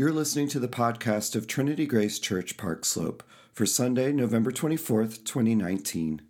You're listening to the podcast of Trinity Grace Church Park Slope for Sunday, November 24th, 2019.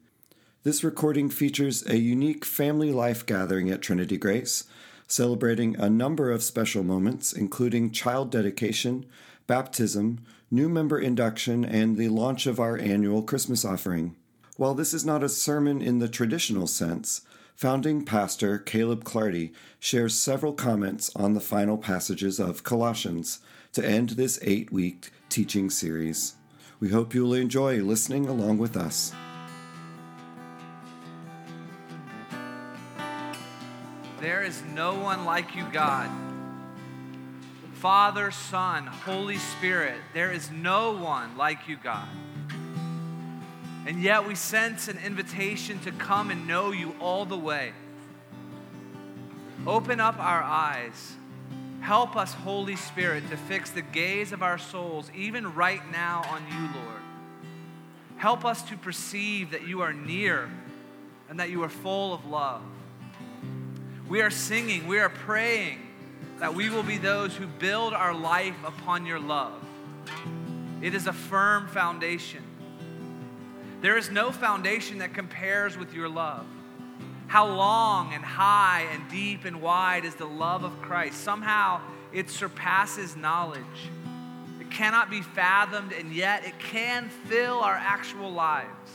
This recording features a unique family life gathering at Trinity Grace, celebrating a number of special moments, including child dedication, baptism, new member induction, and the launch of our annual Christmas offering. While this is not a sermon in the traditional sense, founding pastor Caleb Clardy shares several comments on the final passages of Colossians to end this eight week teaching series. We hope you'll enjoy listening along with us. There is no one like you, God. Father, Son, Holy Spirit, there is no one like you, God. And yet we sense an invitation to come and know you all the way. Open up our eyes Help us, Holy Spirit, to fix the gaze of our souls, even right now, on you, Lord. Help us to perceive that you are near and that you are full of love. We are singing, we are praying that we will be those who build our life upon your love. It is a firm foundation. There is no foundation that compares with your love. How long and high and deep and wide is the love of Christ? Somehow it surpasses knowledge. It cannot be fathomed, and yet it can fill our actual lives.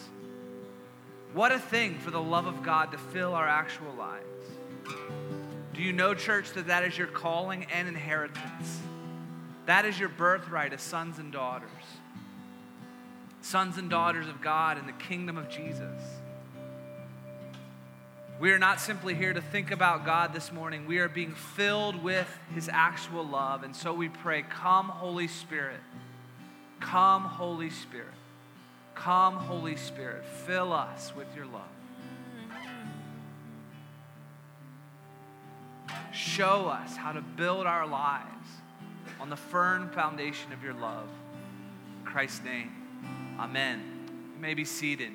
What a thing for the love of God to fill our actual lives. Do you know, church, that that is your calling and inheritance? That is your birthright as sons and daughters. Sons and daughters of God in the kingdom of Jesus. We are not simply here to think about God this morning. We are being filled with His actual love. And so we pray, Come, Holy Spirit. Come, Holy Spirit. Come, Holy Spirit. Fill us with your love. Show us how to build our lives on the firm foundation of your love. In Christ's name, amen. You may be seated.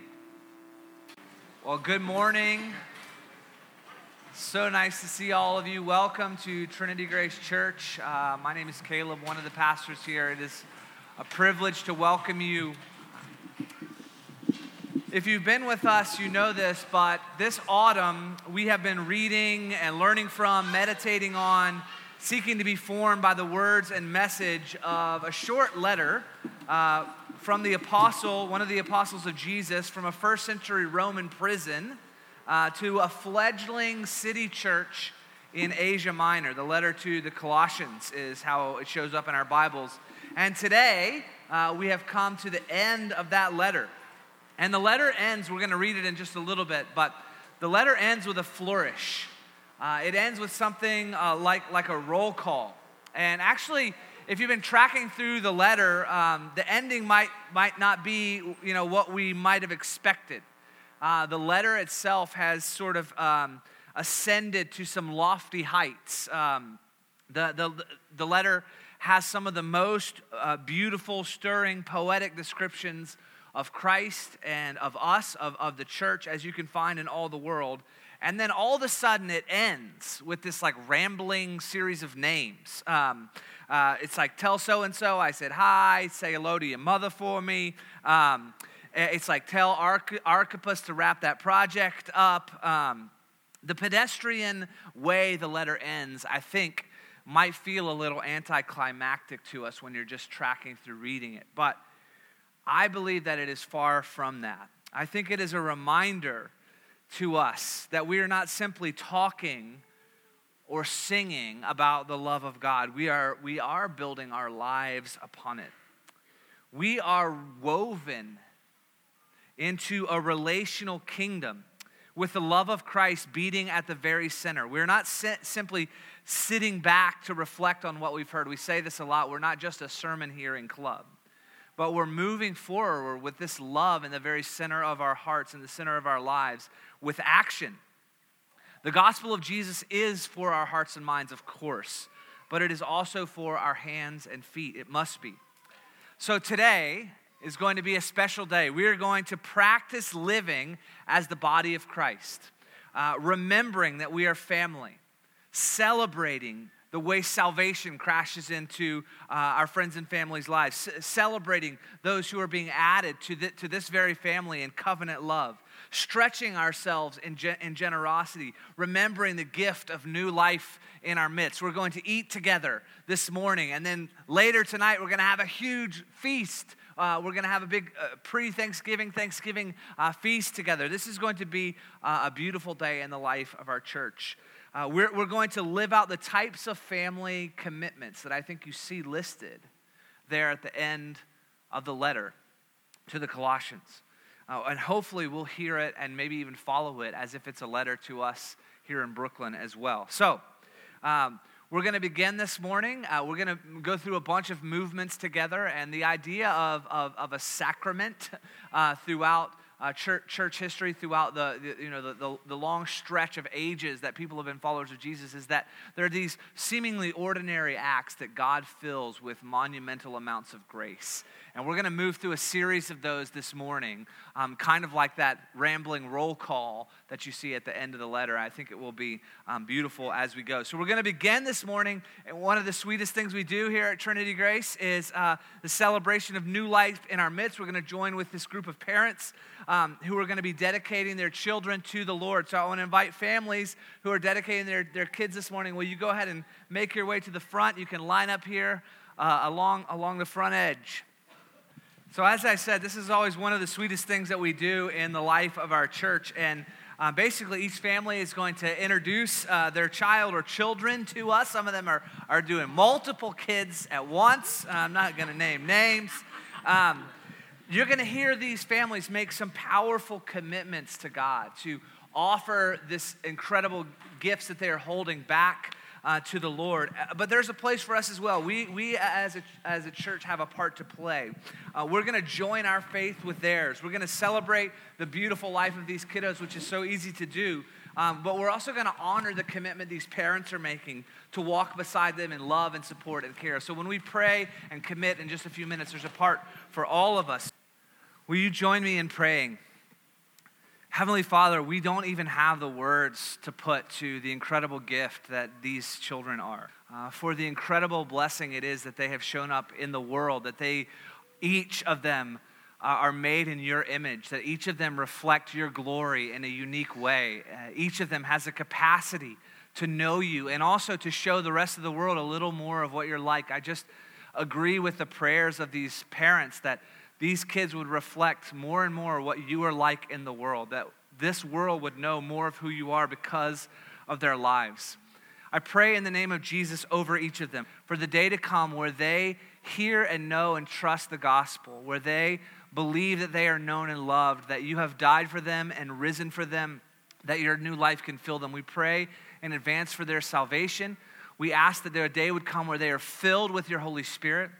Well, good morning. So nice to see all of you. Welcome to Trinity Grace Church. Uh, my name is Caleb, one of the pastors here. It is a privilege to welcome you. If you've been with us, you know this, but this autumn we have been reading and learning from, meditating on, seeking to be formed by the words and message of a short letter uh, from the apostle, one of the apostles of Jesus, from a first century Roman prison uh, to a fledgling city church in Asia Minor. The letter to the Colossians is how it shows up in our Bibles. And today, uh, we have come to the end of that letter. And the letter ends, we're going to read it in just a little bit, but the letter ends with a flourish. Uh, it ends with something uh, like, like a roll call. And actually, if you've been tracking through the letter, um, the ending might, might not be you know, what we might have expected. Uh, the letter itself has sort of um, ascended to some lofty heights. Um, the, the, the letter has some of the most uh, beautiful, stirring, poetic descriptions of Christ and of us, of, of the church, as you can find in all the world. And then all of a sudden it ends with this like rambling series of names. Um, uh, it's like, tell so and so I said hi, say hello to your mother for me. Um, it's like tell Arch- Archippus to wrap that project up. Um, the pedestrian way the letter ends, I think, might feel a little anticlimactic to us when you're just tracking through reading it. But I believe that it is far from that. I think it is a reminder to us that we are not simply talking or singing about the love of God. We are, we are building our lives upon it. We are woven into a relational kingdom with the love of Christ beating at the very center. We're not simply sitting back to reflect on what we've heard. We say this a lot. We're not just a sermon hearing club, but we're moving forward with this love in the very center of our hearts, in the center of our lives, with action. The gospel of Jesus is for our hearts and minds, of course, but it is also for our hands and feet. It must be. So today, is going to be a special day. We are going to practice living as the body of Christ, uh, remembering that we are family, celebrating the way salvation crashes into uh, our friends and families' lives, C- celebrating those who are being added to, the, to this very family in covenant love, stretching ourselves in, ge- in generosity, remembering the gift of new life in our midst. We're going to eat together this morning, and then later tonight, we're going to have a huge feast. Uh, we're going to have a big uh, pre Thanksgiving, Thanksgiving uh, feast together. This is going to be uh, a beautiful day in the life of our church. Uh, we're, we're going to live out the types of family commitments that I think you see listed there at the end of the letter to the Colossians. Uh, and hopefully we'll hear it and maybe even follow it as if it's a letter to us here in Brooklyn as well. So, um, we're going to begin this morning. Uh, we're going to go through a bunch of movements together, and the idea of, of, of a sacrament uh, throughout uh, church, church history throughout the, the you know, the, the, the, long stretch of ages that people have been followers of Jesus is that there are these seemingly ordinary acts that God fills with monumental amounts of grace. And we're going to move through a series of those this morning, um, kind of like that rambling roll call that you see at the end of the letter. I think it will be um, beautiful as we go. So, we're going to begin this morning. And one of the sweetest things we do here at Trinity Grace is uh, the celebration of new life in our midst. We're going to join with this group of parents um, who are going to be dedicating their children to the Lord. So, I want to invite families who are dedicating their, their kids this morning. Will you go ahead and make your way to the front? You can line up here uh, along, along the front edge. So, as I said, this is always one of the sweetest things that we do in the life of our church. And uh, basically, each family is going to introduce uh, their child or children to us. Some of them are, are doing multiple kids at once. I'm not going to name names. Um, you're going to hear these families make some powerful commitments to God to offer this incredible gifts that they are holding back uh, to the Lord. Uh, but there's a place for us as well. We, we as, a, as a church, have a part to play. Uh, we're going to join our faith with theirs. We're going to celebrate the beautiful life of these kiddos, which is so easy to do. Um, but we're also going to honor the commitment these parents are making to walk beside them in love and support and care. So when we pray and commit in just a few minutes, there's a part for all of us. Will you join me in praying? Heavenly Father, we don't even have the words to put to the incredible gift that these children are. Uh, for the incredible blessing it is that they have shown up in the world, that they, each of them, uh, are made in your image, that each of them reflect your glory in a unique way. Uh, each of them has a capacity to know you and also to show the rest of the world a little more of what you're like. I just agree with the prayers of these parents that these kids would reflect more and more what you are like in the world, that this world would know more of who you are because of their lives. I pray in the name of Jesus over each of them for the day to come where they hear and know and trust the gospel, where they believe that they are known and loved, that you have died for them and risen for them, that your new life can fill them. We pray in advance for their salvation. We ask that their day would come where they are filled with your Holy Spirit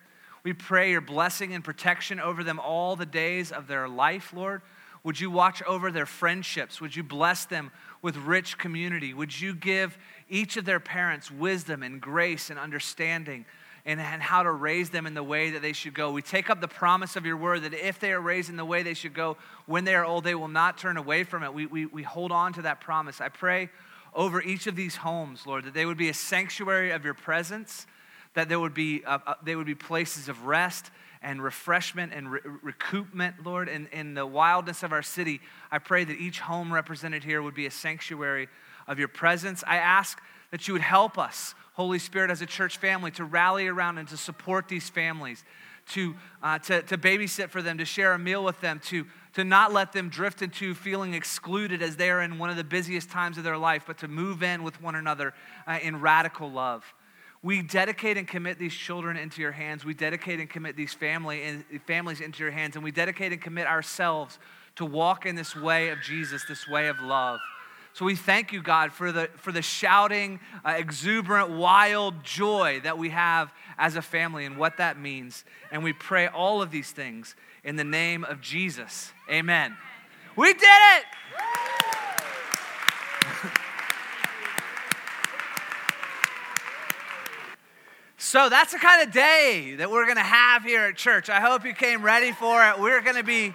we pray your blessing and protection over them all the days of their life, Lord. Would you watch over their friendships? Would you bless them with rich community? Would you give each of their parents wisdom and grace and understanding and, and how to raise them in the way that they should go? We take up the promise of your word that if they are raised in the way they should go, when they are old, they will not turn away from it. We, we, we hold on to that promise. I pray over each of these homes, Lord, that they would be a sanctuary of your presence that there would be, uh, uh, they would be places of rest and refreshment and re- recoupment, Lord, in, in the wildness of our city. I pray that each home represented here would be a sanctuary of your presence. I ask that you would help us, Holy Spirit, as a church family, to rally around and to support these families, to, uh, to, to babysit for them, to share a meal with them, to, to not let them drift into feeling excluded as they are in one of the busiest times of their life, but to move in with one another uh, in radical love. We dedicate and commit these children into your hands. We dedicate and commit these family and families into your hands. And we dedicate and commit ourselves to walk in this way of Jesus, this way of love. So we thank you, God, for the, for the shouting, uh, exuberant, wild joy that we have as a family and what that means. And we pray all of these things in the name of Jesus. Amen. We did it! So that's the kind of day that we're going to have here at church. I hope you came ready for it. We're going to be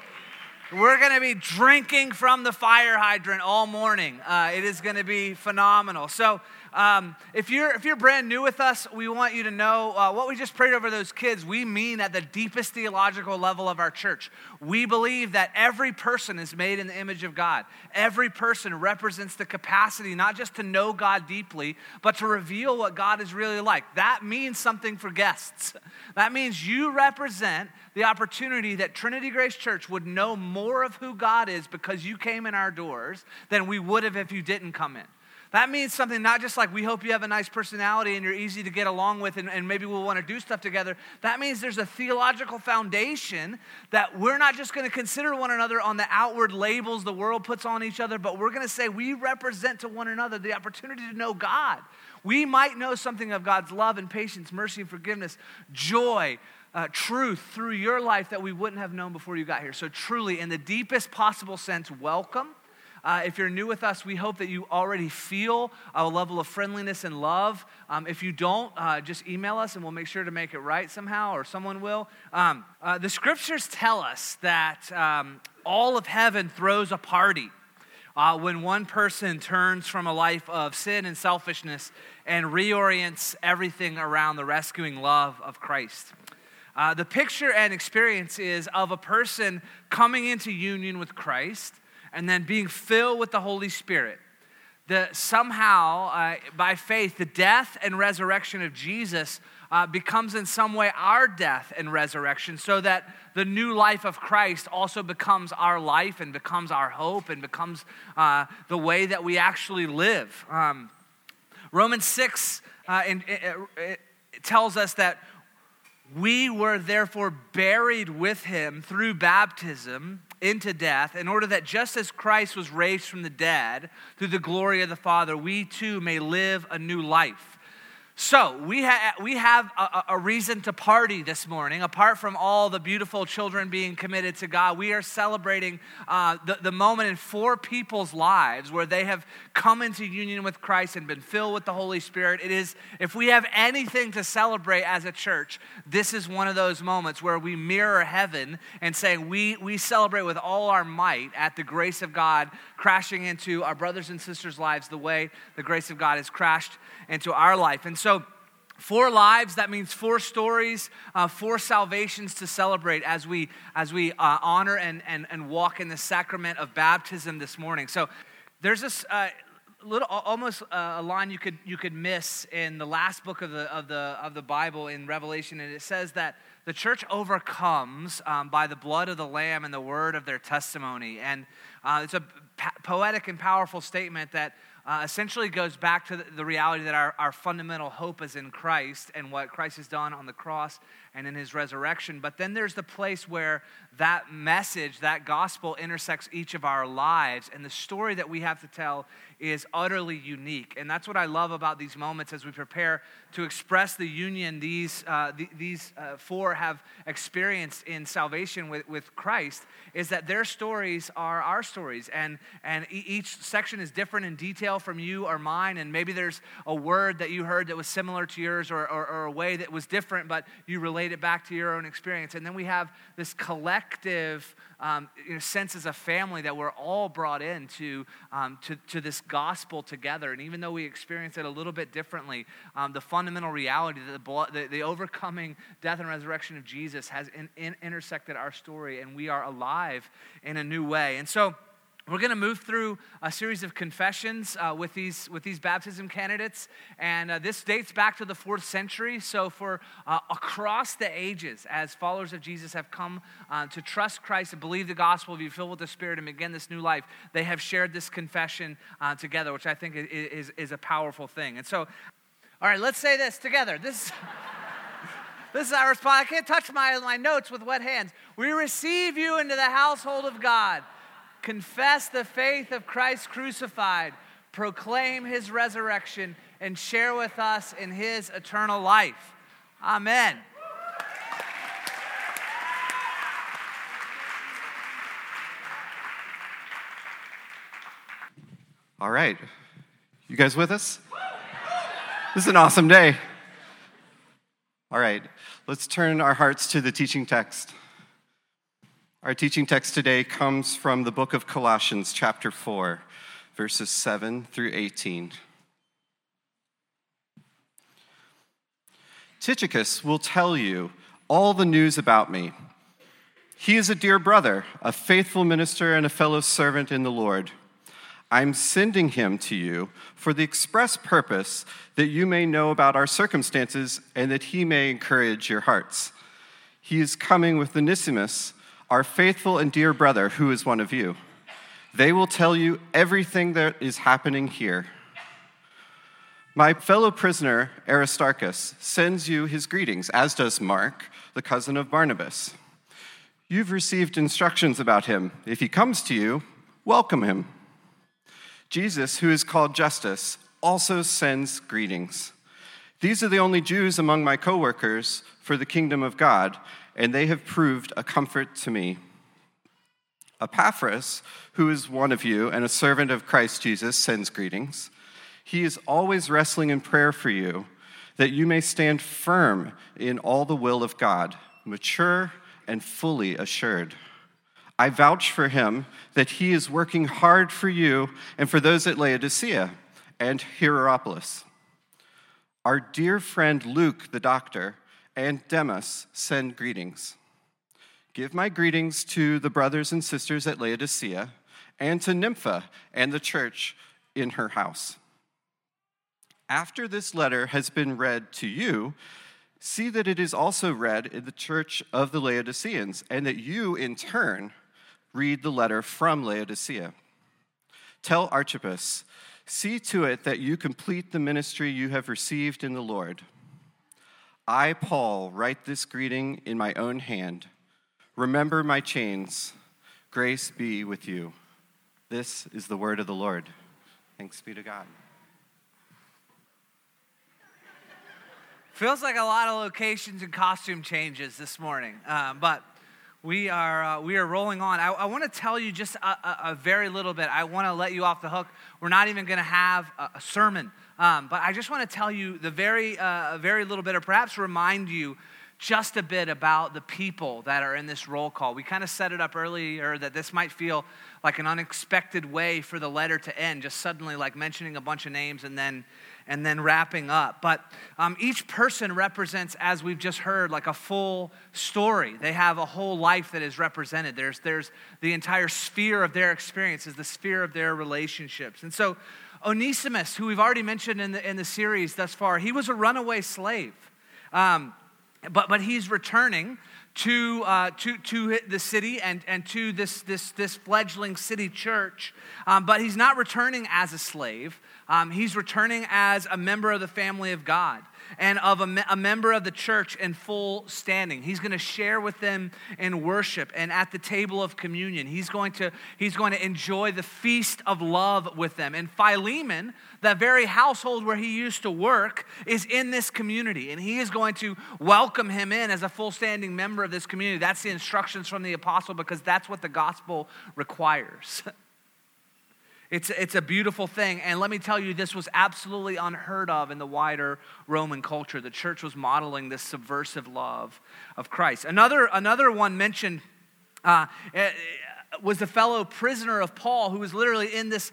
we're going to be drinking from the fire hydrant all morning. Uh, it is going to be phenomenal. So um, if, you're, if you're brand new with us, we want you to know uh, what we just prayed over those kids, we mean at the deepest theological level of our church. We believe that every person is made in the image of God. Every person represents the capacity not just to know God deeply, but to reveal what God is really like. That means something for guests. That means you represent the opportunity that Trinity Grace Church would know more of who God is because you came in our doors than we would have if you didn't come in. That means something not just like we hope you have a nice personality and you're easy to get along with and, and, maybe we'll want to do stuff together. That means there's a theological foundation that we're not just going to consider one another on the outward labels the world puts on each other, but we're going to say we represent to one another the opportunity to know God. We might know something of God's love and patience, mercy and forgiveness, joy, uh, truth through your life that we wouldn't have known before you got here. So, truly, in the deepest possible sense, welcome. Uh, if you're new with us, we hope that you already feel a level of friendliness and love. Um, if you don't, uh, just email us and we'll make sure to make it right somehow, or someone will. Um, uh, the scriptures tell us that um, all of heaven throws a party. Uh, when one person turns from a life of sin and selfishness and reorients everything around the rescuing love of Christ. Uh, the picture and experience is of a person coming into union with Christ and then being filled with the Holy Spirit. That somehow, uh, by faith, the death and resurrection of Jesus uh, becomes in some way our death and resurrection, so that the new life of Christ also becomes our life and becomes our hope and becomes uh, the way that we actually live. Um, Romans 6 uh, in, it tells us that we were therefore buried with him through baptism into death, in order that just as Christ was raised from the dead through the glory of the Father, we too may live a new life. So, we, ha- we have a, a, reason to party this morning. Apart from all the beautiful children being committed to God, we are celebrating uh, the, the moment in four people's lives where they have come into union with Christ and been filled with the Holy Spirit. It is, if we have anything to celebrate as a church, this is one of those moments where we mirror heaven and say, we, we celebrate with all our might at the grace of God crashing into our brothers and sisters' lives the way the grace of God has crashed into our life. And so, four lives that means four stories uh, four salvations to celebrate as we as we uh, honor and, and and walk in the sacrament of baptism this morning so there's this uh, little almost uh, a line you could you could miss in the last book of the of the of the bible in revelation and it says that the church overcomes um, by the blood of the lamb and the word of their testimony. And uh, it's a poetic and powerful statement that uh, essentially goes back to the, the reality that our, our fundamental hope is in Christ and what Christ has done on the cross and in his resurrection. But then there's the place where that message, that gospel intersects each of our lives. And the story that we have to tell is utterly unique. And that's what I love about these moments as we prepare to express the union these, uh, the, these uh, four have experienced in salvation with, with Christ, is that their stories are our stories. And, and each section is different in detail from you or mine. And maybe there's a word that you heard that was similar to yours or, or, or a way that was different, but you relate it back to your own experience. And then we have this collective um, you know, sense as a family that we're all brought into um, to, to this gospel together. And even though we experience it a little bit differently, um, the fundamental reality that the, the, the, overcoming death and resurrection of Jesus has in, in intersected our story, and we are alive in a new way. And so, we're going to move through a series of confessions uh, with, these, with these baptism candidates. And uh, this dates back to the fourth century. So, for uh, across the ages, as followers of Jesus have come uh, to trust Christ and believe the gospel, be filled with the Spirit, and begin this new life, they have shared this confession uh, together, which I think is, is, a powerful thing. And so, all right, let's say this together. This This is our response. I can't touch my, my notes with wet hands. We receive you into the household of God confess the faith of Christ crucified, proclaim his resurrection, and share with us in his eternal life. Amen. All right. You guys with us? This is an awesome day. All right. Let's turn our hearts to the teaching text. Our teaching text today comes from the book of Colossians, chapter 4, verses 7 through 18. Tychicus will tell you all the news about me. He is a dear brother, a faithful minister, and a fellow servant in the Lord. I'm sending him to you for the express purpose that you may know about our circumstances and that he may encourage your hearts. He is coming with Onesimus, our faithful and dear brother, who is one of you. They will tell you everything that is happening here. My fellow prisoner, Aristarchus, sends you his greetings, as does Mark, the cousin of Barnabas. You've received instructions about him. If he comes to you, welcome him. Jesus, who is called Justus, also sends greetings. These are the only Jews among my coworkers for the kingdom of God, and they have proved a comfort to me. Epaphras, who is one of you and a servant of Christ Jesus, sends greetings. He is always wrestling in prayer for you, that you may stand firm in all the will of God, mature and fully assured. I vouch for him that he is working hard for you and for those at Laodicea and Hierapolis. Our dear friend Luke, the doctor, and Demas send greetings. Give my greetings to the brothers and sisters at Laodicea and to Nympha and the church in her house. After this letter has been read to you, see that it is also read in the church of the Laodiceans, and that you, in turn, read the letter from Laodicea. Tell Archippus, see to it that you complete the ministry you have received in the Lord. I, Paul, write this greeting in my own hand. Remember my chains. Grace be with you. This is the word of the Lord. Thanks be to God. Feels like a lot of locations and costume changes this morning, um, but we are uh, we are rolling on. I, I want to tell you just a, a, a, very little bit. I want to let you off the hook. We're not even going to have a, a sermon, um, but I just want to tell you the very uh, very little bit, or perhaps remind you just a bit about the people that are in this roll call. We kind of set it up earlier that this might feel like an unexpected way for the letter to end, just suddenly like mentioning a bunch of names and then and then wrapping up. But um, each person represents, as we've just heard, like a full story. They have a whole life that is represented. There's, there's the entire sphere of their experiences, the sphere of their relationships. And so, Onesimus, who we've already mentioned in the, in the series thus far, he was a runaway slave. Um, but, but he's returning to, uh, to, to the city and, and to this, this, this fledgling city church. Um, but he's not returning as a slave, um, he's returning as a member of the family of God and of a, me- a member of the church in full standing. He's going to share with them in worship and at the table of communion. He's going to, he's going to enjoy the feast of love with them. And Philemon, that very household where he used to work, is in this community. And he is going to welcome him in as a full standing member of this community. That's the instructions from the apostle because that's what the gospel requires. It's, it's a beautiful thing. And let me tell you, this was absolutely unheard of in the wider Roman culture. The church was modeling this subversive love of Christ. Another, another one mentioned uh, was a fellow prisoner of Paul who was literally in this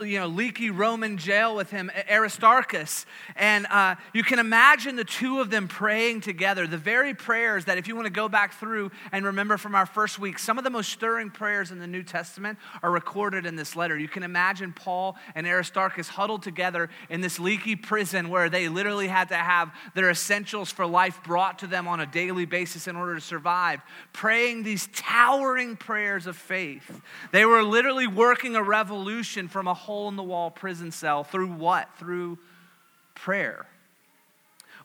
you know, leaky Roman jail with him, Aristarchus. And uh, you can imagine the two of them praying together, the very prayers that, if you want to go back through and remember from our first week, some of the most stirring prayers in the New Testament are recorded in this letter. You can imagine Paul and Aristarchus huddled together in this leaky prison where they literally had to have their essentials for life brought to them on a daily basis in order to survive, praying these towering prayers of faith faith. They were literally working a revolution from a hole in the wall prison cell through what? Through prayer.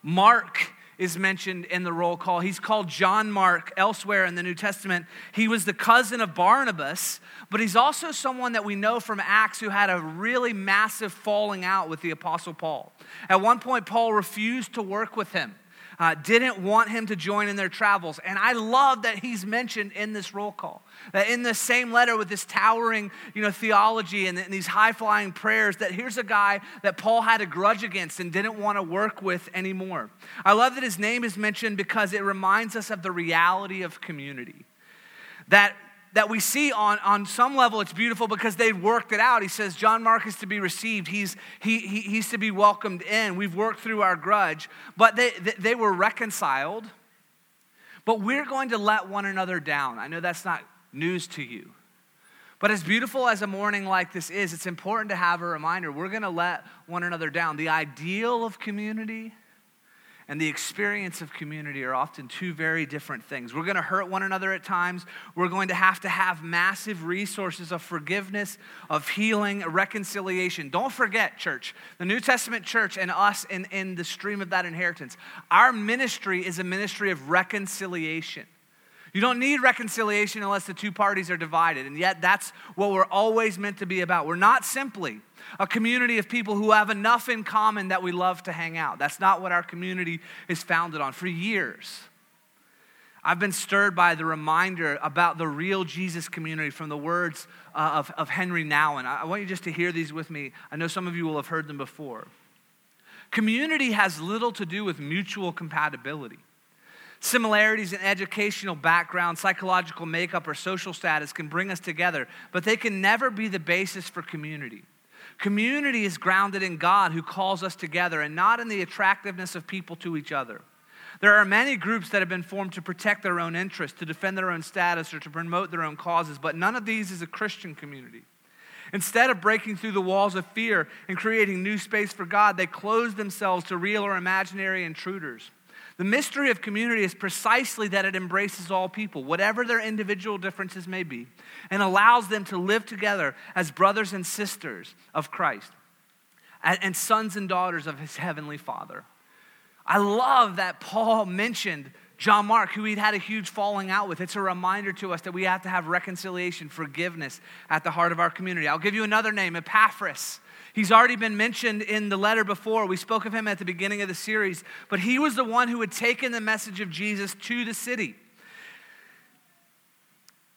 Mark is mentioned in the roll call. He's called John Mark elsewhere in the New Testament. He was the cousin of Barnabas, but he's also someone that we know from Acts who had a really massive falling out with the Apostle Paul. At one point, Paul refused to work with him uh, didn't want him to join in their travels. And I love that he's mentioned in this roll call. That in the same letter with this towering you know, theology and, and these high flying prayers, that here's a guy that Paul had a grudge against and didn't want to work with anymore. I love that his name is mentioned because it reminds us of the reality of community. That that we see on, on some level it's beautiful because they've worked it out. He says, John Mark is to be received, he's, he, he, he's to be welcomed in. We've worked through our grudge, but they, they, they were reconciled. But we're going to let one another down. I know that's not news to you. But as beautiful as a morning like this is, it's important to have a reminder we're going to let one another down. The ideal of community and the experience of community are often two very different things. We're going to hurt one another at times. We're going to have to have massive resources of forgiveness, of healing, reconciliation. Don't forget, church, the New Testament church and us in, in the stream of that inheritance. Our ministry is a ministry of reconciliation. You don't need reconciliation unless the two parties are divided. And yet, that's what we're always meant to be about. We're not simply a community of people who have enough in common that we love to hang out. That's not what our community is founded on. For years, I've been stirred by the reminder about the real Jesus community from the words uh, of, of Henri Nouwen. I want you just to hear these with me. I know some of you will have heard them before. Community has little to do with mutual compatibility. Similarities in educational background, psychological makeup, or social status can bring us together, but they can never be the basis for community. Community is grounded in God who calls us together and not in the attractiveness of people to each other. There are many groups that have been formed to protect their own interests, to defend their own status, or to promote their own causes, but none of these is a Christian community. Instead of breaking through the walls of fear and creating new space for God, they close themselves to real or imaginary intruders. The mystery of community is precisely that it embraces all people, whatever their individual differences may be, and allows them to live together as brothers and sisters of Christ and sons and daughters of his heavenly Father. I love that Paul mentioned John Mark, who he'd had a huge falling out with. It's a reminder to us that we have to have reconciliation, forgiveness at the heart of our community. I'll give you another name, Epaphras. He's already been mentioned in the letter before. We spoke of him at the beginning of the series, but he was the one who had taken the message of Jesus to the city.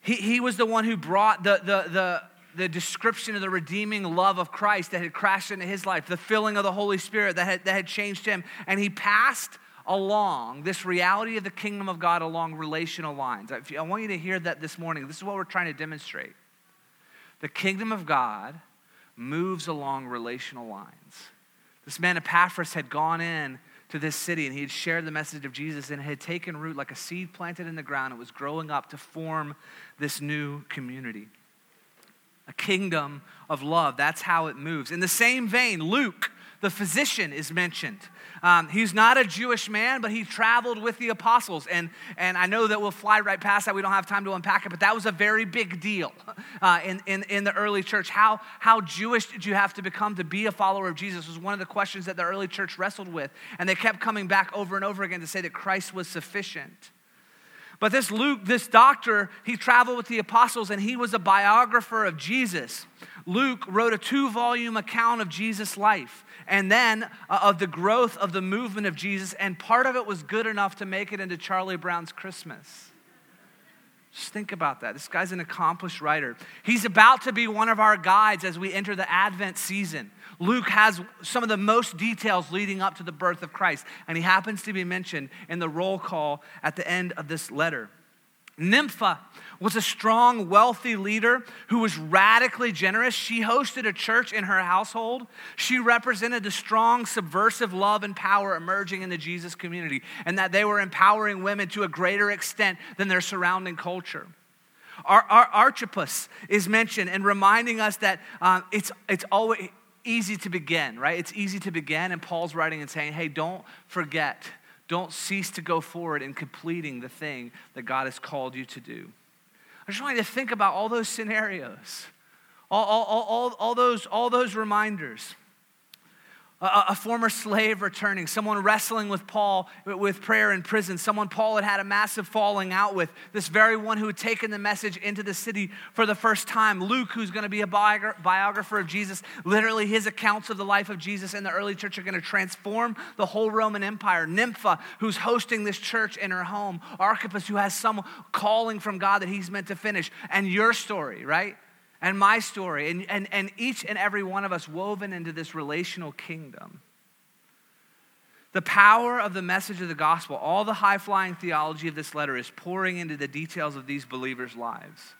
He, he was the one who brought the, the, the, the description of the redeeming love of Christ that had crashed into his life, the filling of the Holy Spirit that had, that had changed him. And he passed along this reality of the kingdom of God along relational lines. I want you to hear that this morning. This is what we're trying to demonstrate. The kingdom of God moves along relational lines. This man Epaphras had gone in to this city and he had shared the message of Jesus and it had taken root like a seed planted in the ground. It was growing up to form this new community. A kingdom of love. That's how it moves. In the same vein, Luke, the physician, is mentioned. Um, he's not a Jewish man, but he traveled with the apostles. And, and I know that we'll fly right past that. We don't have time to unpack it, but that was a very big deal uh, in, in, in the early church. How, how Jewish did you have to become to be a follower of Jesus was one of the questions that the early church wrestled with. And they kept coming back over and over again to say that Christ was sufficient. But this Luke, this doctor, he traveled with the apostles and he was a biographer of Jesus. Luke wrote a two volume account of Jesus' life and then uh, of the growth of the movement of Jesus, and part of it was good enough to make it into Charlie Brown's Christmas. Just think about that. This guy's an accomplished writer. He's about to be one of our guides as we enter the Advent season. Luke has some of the most details leading up to the birth of Christ, and he happens to be mentioned in the roll call at the end of this letter. Nympha was a strong, wealthy leader who was radically generous. She hosted a church in her household. She represented the strong, subversive love and power emerging in the Jesus community, and that they were empowering women to a greater extent than their surrounding culture. Our, our Archippus is mentioned and reminding us that uh, it's, it's always easy to begin, right? It's easy to begin, and Paul's writing and saying, hey, don't forget don't cease to go forward in completing the thing that God has called you to do. I just want you to think about all those scenarios, all, all, all, all, those, all those reminders a, a, former slave returning, someone wrestling with Paul with prayer in prison, someone Paul had had a massive falling out with, this very one who had taken the message into the city for the first time. Luke, who's going to be a biographer of Jesus, literally his accounts of the life of Jesus in the early church are going to transform the whole Roman Empire. Nympha, who's hosting this church in her home. Archippus, who has some calling from God that he's meant to finish. And your story, right? And my story, and, and, and each and every one of us woven into this relational kingdom. The power of the message of the gospel, all the high flying theology of this letter is pouring into the details of these believers' lives.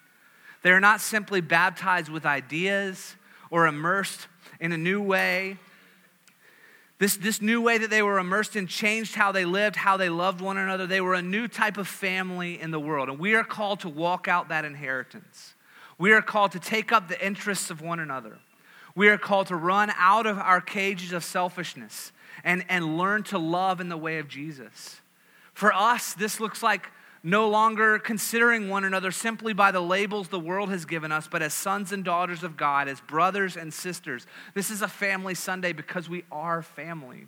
They're not simply baptized with ideas or immersed in a new way. This, this new way that they were immersed in changed how they lived, how they loved one another. They were a new type of family in the world. And we are called to walk out that inheritance. We are called to take up the interests of one another. We are called to run out of our cages of selfishness and, and learn to love in the way of Jesus. For us, this looks like no longer considering one another simply by the labels the world has given us, but as sons and daughters of God, as brothers and sisters. This is a family Sunday because we are family.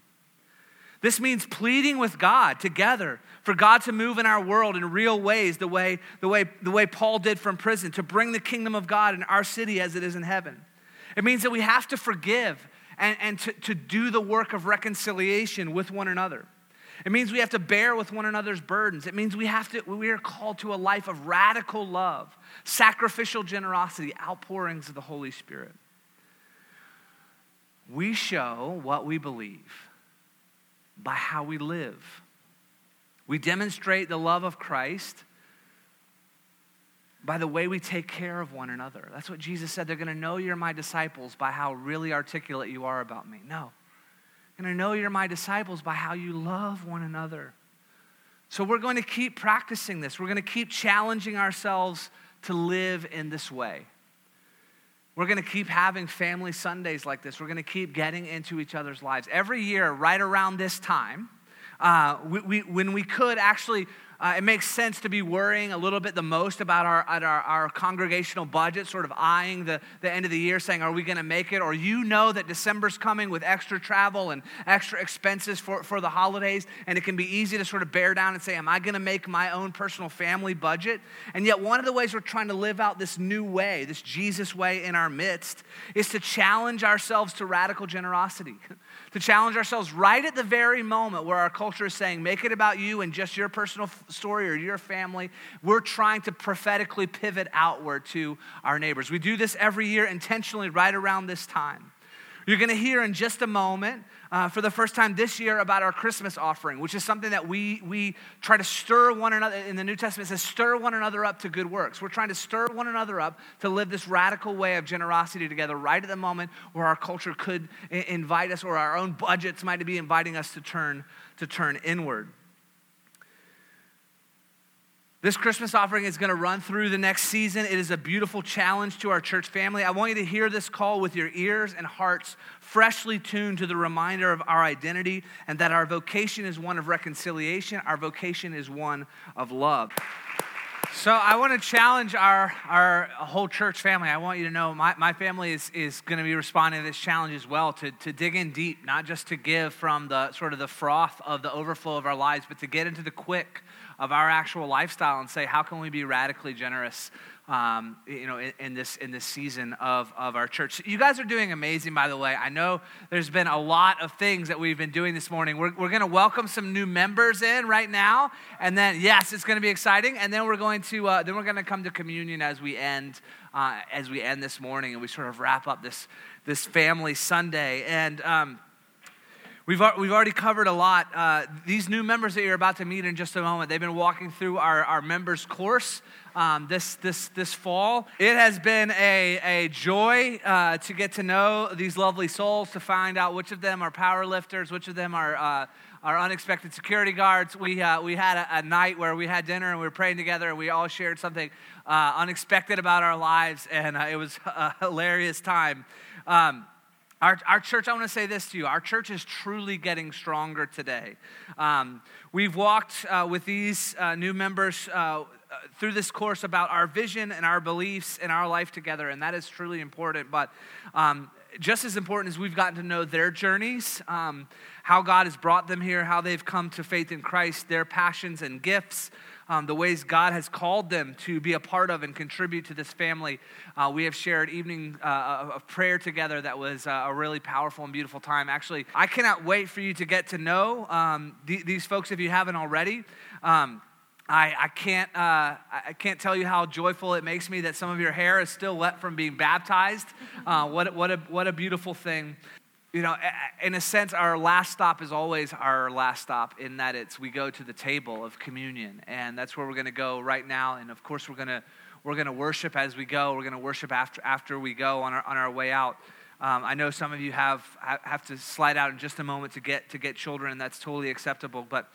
This means pleading with God together for God to move in our world in real ways, the way, the way, the way Paul did from prison, to bring the kingdom of God in our city as it is in heaven. It means that we have to forgive and, and to, to do the work of reconciliation with one another. It means we have to bear with one another's burdens. It means we have to we are called to a life of radical love, sacrificial generosity, outpourings of the Holy Spirit. We show what we believe by how we live. We demonstrate the love of Christ by the way we take care of one another. That's what Jesus said. They're going to know you're my disciples by how really articulate you are about me. No. Going to know you're my disciples by how you love one another. So we're going to keep practicing this. We're going to keep challenging ourselves to live in this way. We're going to keep having family Sundays like this. We're going to keep getting into each other's lives. Every year, right around this time, uh, we, we, when we could actually uh, it makes sense to be worrying a little bit the most about our, our, our congregational budget, sort of eyeing the, the end of the year, saying, Are we going to make it? Or you know that December's coming with extra travel and extra expenses for, for the holidays, and it can be easy to sort of bear down and say, Am I going to make my own personal family budget? And yet, one of the ways we're trying to live out this new way, this Jesus way in our midst, is to challenge ourselves to radical generosity. to challenge ourselves right at the very moment where our culture is saying, make it about you and just your personal story or your family. We're trying to prophetically pivot outward to our neighbors. We do this every year intentionally right around this time. You're going to hear in just a moment, uh, for the first time this year, about our Christmas offering, which is something that we, we try to stir one another. In the New Testament, says, stir one another up to good works. We're trying to stir one another up to live this radical way of generosity together right at the moment where our culture could invite us or our own budgets might be inviting us to turn, to turn inward. This Christmas offering is going to run through the next season. It is a beautiful challenge to our church family. I want you to hear this call with your ears and hearts freshly tuned to the reminder of our identity and that our vocation is one of reconciliation, our vocation is one of love. So I want to challenge our, our whole church family. I want you to know my, my family is, is going to be responding to this challenge as well, to, to dig in deep, not just to give from the sort of the froth of the overflow of our lives, but to get into the quick of our actual lifestyle and say, how can we be radically generous um, you know, in, in, this, in this season of, of our church. You guys are doing amazing, by the way. I know there's been a lot of things that we've been doing this morning. We're, we're going to welcome some new members in right now. And then, yes, it's going to be exciting. And then we're going to, uh, then we're going to come to communion as we end, uh, as we end this morning and we sort of wrap up this, this family Sunday. And, um, We've, we've already covered a lot. Uh, these new members that you're about to meet in just a moment, they've been walking through our, our members course um, this, this, this fall. It has been a, a joy uh, to get to know these lovely souls, to find out which of them are power lifters, which of them are, uh, are unexpected security guards. We, uh, we had a, a, night where we had dinner and we were praying together and we all shared something uh, unexpected about our lives, and uh, it was a hilarious time. Um, our, our church, I want to say this to you. Our church is truly getting stronger today. Um, we've walked uh, with these uh, new members uh, through this course about our vision and our beliefs and our life together, and that is truly important. But um, just as important as we've gotten to know their journeys, um, how God has brought them here, how they've come to faith in Christ, their passions and gifts um, the ways God has called them to be a part of and contribute to this family. Uh, we have shared evening uh, of prayer together that was uh, a really powerful and beautiful time. Actually, I cannot wait for you to get to know um, th- these folks if you haven't already. Um, I, I, can't, uh, I can't tell you how joyful it makes me that some of your hair is still wet from being baptized. Uh, what, what, a, what a beautiful thing you know, in a sense, our last stop is always our last stop in that it's we go to the table of communion, and that's where we're going to go right now. And of course, we're going to we're going to worship as we go. We're going to worship after after we go on our on our way out. Um, I know some of you have have to slide out in just a moment to get to get children, and that's totally acceptable. But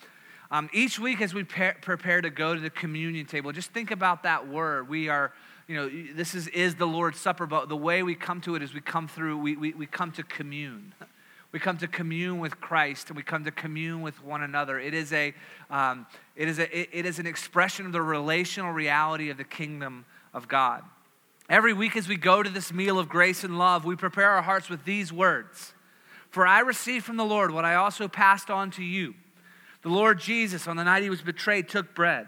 um, each week, as we pre- prepare to go to the communion table, just think about that word. We are you know, this is, is the Lord's Supper, but the way we come to it is we come through, we, we, we come to commune. We come to commune with Christ and we come to commune with one another. It is, a, um, it, is a, it, it is an expression of the relational reality of the kingdom of God. Every week, as we go to this meal of grace and love, we prepare our hearts with these words For I received from the Lord what I also passed on to you. The Lord Jesus, on the night he was betrayed, took bread.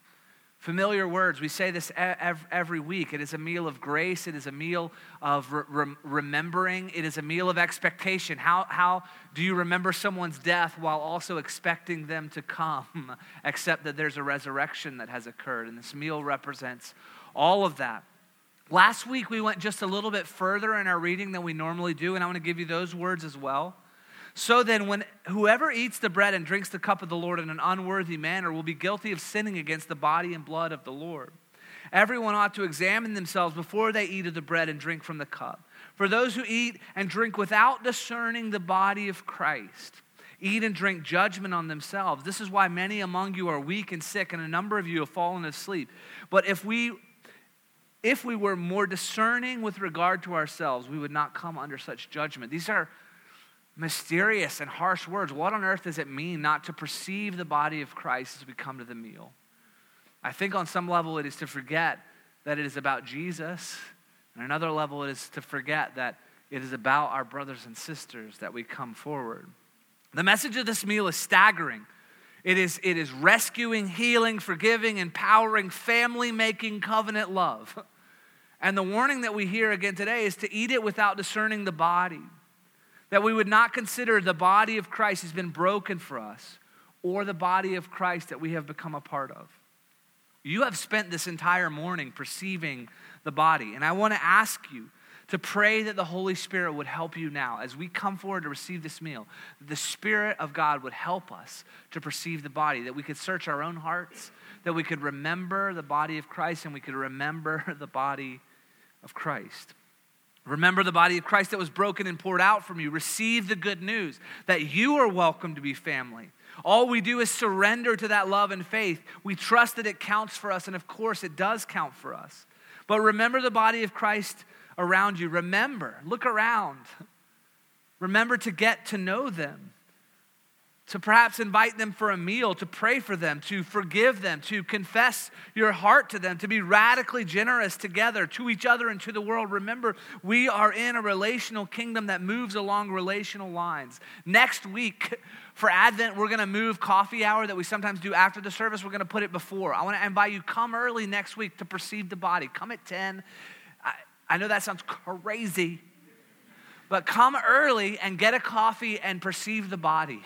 Familiar words. We say this every week. It is a meal of grace. It is a meal of re- remembering. It is a meal of expectation. How, how do you remember someone's death while also expecting them to come, except that there's a resurrection that has occurred? And this meal represents all of that. Last week, we went just a little bit further in our reading than we normally do, and I want to give you those words as well. So then, when whoever eats the bread and drinks the cup of the Lord in an unworthy manner will be guilty of sinning against the body and blood of the Lord. Everyone ought to examine themselves before they eat of the bread and drink from the cup. For those who eat and drink without discerning the body of Christ, eat and drink judgment on themselves. This is why many among you are weak and sick, and a number of you have fallen asleep. But if we if we were more discerning with regard to ourselves, we would not come under such judgment. These are mysterious and harsh words. What on earth does it mean not to perceive the body of Christ as we come to the meal? I think on some level it is to forget that it is about Jesus. and another level, it is to forget that it is about our brothers and sisters that we come forward. The message of this meal is staggering. It is, it is rescuing, healing, forgiving, empowering, family making covenant love. And the warning that we hear again today is to eat it without discerning the body that we would not consider the body of Christ has been broken for us or the body of Christ that we have become a part of. You have spent this entire morning perceiving the body, and I want to ask you to pray that the Holy Spirit would help you now as we come forward to receive this meal. The Spirit of God would help us to perceive the body, that we could search our own hearts, that we could remember the body of Christ, and we could remember the body of Christ. Remember the body of Christ that was broken and poured out from you. Receive the good news that you are welcome to be family. All we do is surrender to that love and faith. We trust that it counts for us, and of course, it does count for us. But remember the body of Christ around you. Remember, look around. Remember to get to know them to perhaps invite them for a meal, to pray for them, to forgive them, to confess your heart to them, to be radically generous together to each other and to the world. Remember, we are in a relational kingdom that moves along relational lines. Next week, for Advent, we're going to move coffee hour that we sometimes do after the service. We're going to put it before. I want to invite you, come early next week to perceive the body. Come at 10. I, I know that sounds crazy, but come early and get a coffee and perceive the body.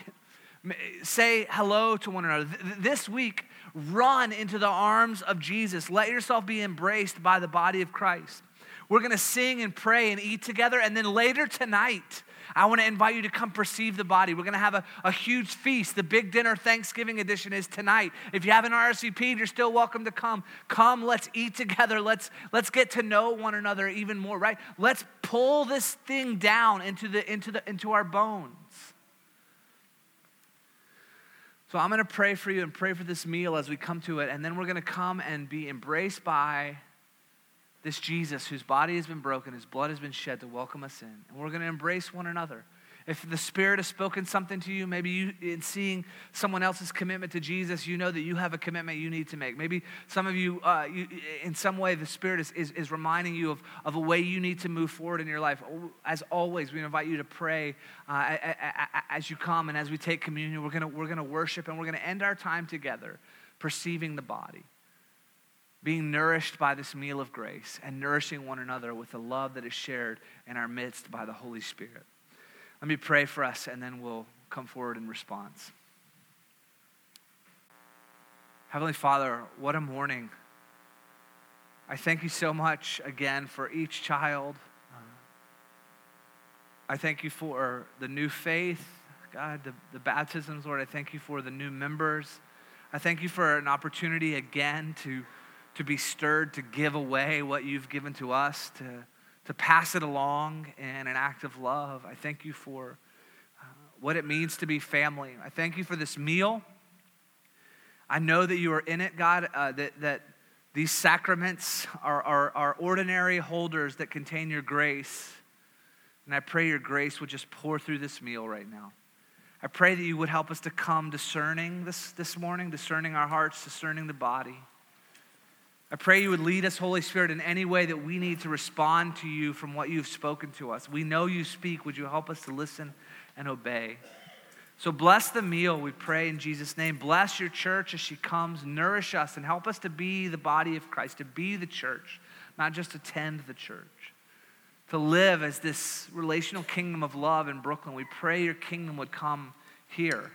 Say hello to one another. This week, run into the arms of Jesus. Let yourself be embraced by the body of Christ. We're going to sing and pray and eat together. And then later tonight, I want to invite you to come perceive the body. We're going to have a, a huge feast. The big dinner Thanksgiving edition is tonight. If you haven't RSVP'd, you're still welcome to come. Come, let's eat together. Let's, let's get to know one another even more, right? Let's pull this thing down into, the, into, the, into our bones. So I'm going to pray for you and pray for this meal as we come to it. And then we're going to come and be embraced by this Jesus whose body has been broken, his blood has been shed to welcome us in. And we're going to embrace one another. If the Spirit has spoken something to you, maybe you, in seeing someone else's commitment to Jesus, you know that you have a commitment you need to make. Maybe some of you, uh, you in some way, the Spirit is, is, is, reminding you of, of a way you need to move forward in your life. As always, we invite you to pray uh, as you come and as we take communion. We're going we're gonna worship and we're going to end our time together perceiving the body. being nourished by this meal of grace and nourishing one another with the love that is shared in our midst by the Holy Spirit. Let me pray for us and then we'll come forward in response. Heavenly Father, what a morning. I thank you so much again for each child. I thank you for the new faith, God, the, the baptisms, Lord. I thank you for the new members. I thank you for an opportunity again to, to be stirred to give away what you've given to us, to, to pass it along in an act of love. I thank you for uh, what it means to be family. I thank you for this meal. I know that you are in it, God, uh, that, that these sacraments are, are, are ordinary holders that contain your grace. And I pray your grace would just pour through this meal right now. I pray that you would help us to come discerning this, this morning, discerning our hearts, discerning the body. I pray you would lead us, Holy Spirit, in any way that we need to respond to you from what you've spoken to us. We know you speak. Would you help us to listen and obey? So bless the meal, we pray in Jesus' name. Bless your church as she comes. Nourish us and help us to be the body of Christ, to be the church, not just attend the church to live as this relational kingdom of love in Brooklyn. We pray your kingdom would come here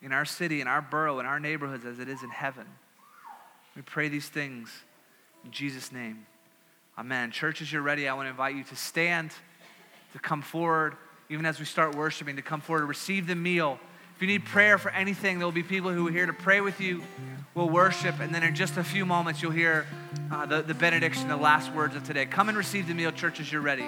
in our city, in our borough, in our neighborhoods as it is in heaven. We pray these things in Jesus' name. Amen. Church, as you're ready, I want to invite you to stand, to come forward, even as we start worshiping, to come forward to receive the meal. If you need prayer for anything, there will be people who are here to pray with you. We'll worship, and then in just a few moments, you'll hear uh, the, the benediction, the last words of today. Come and receive the meal, church, as you're ready.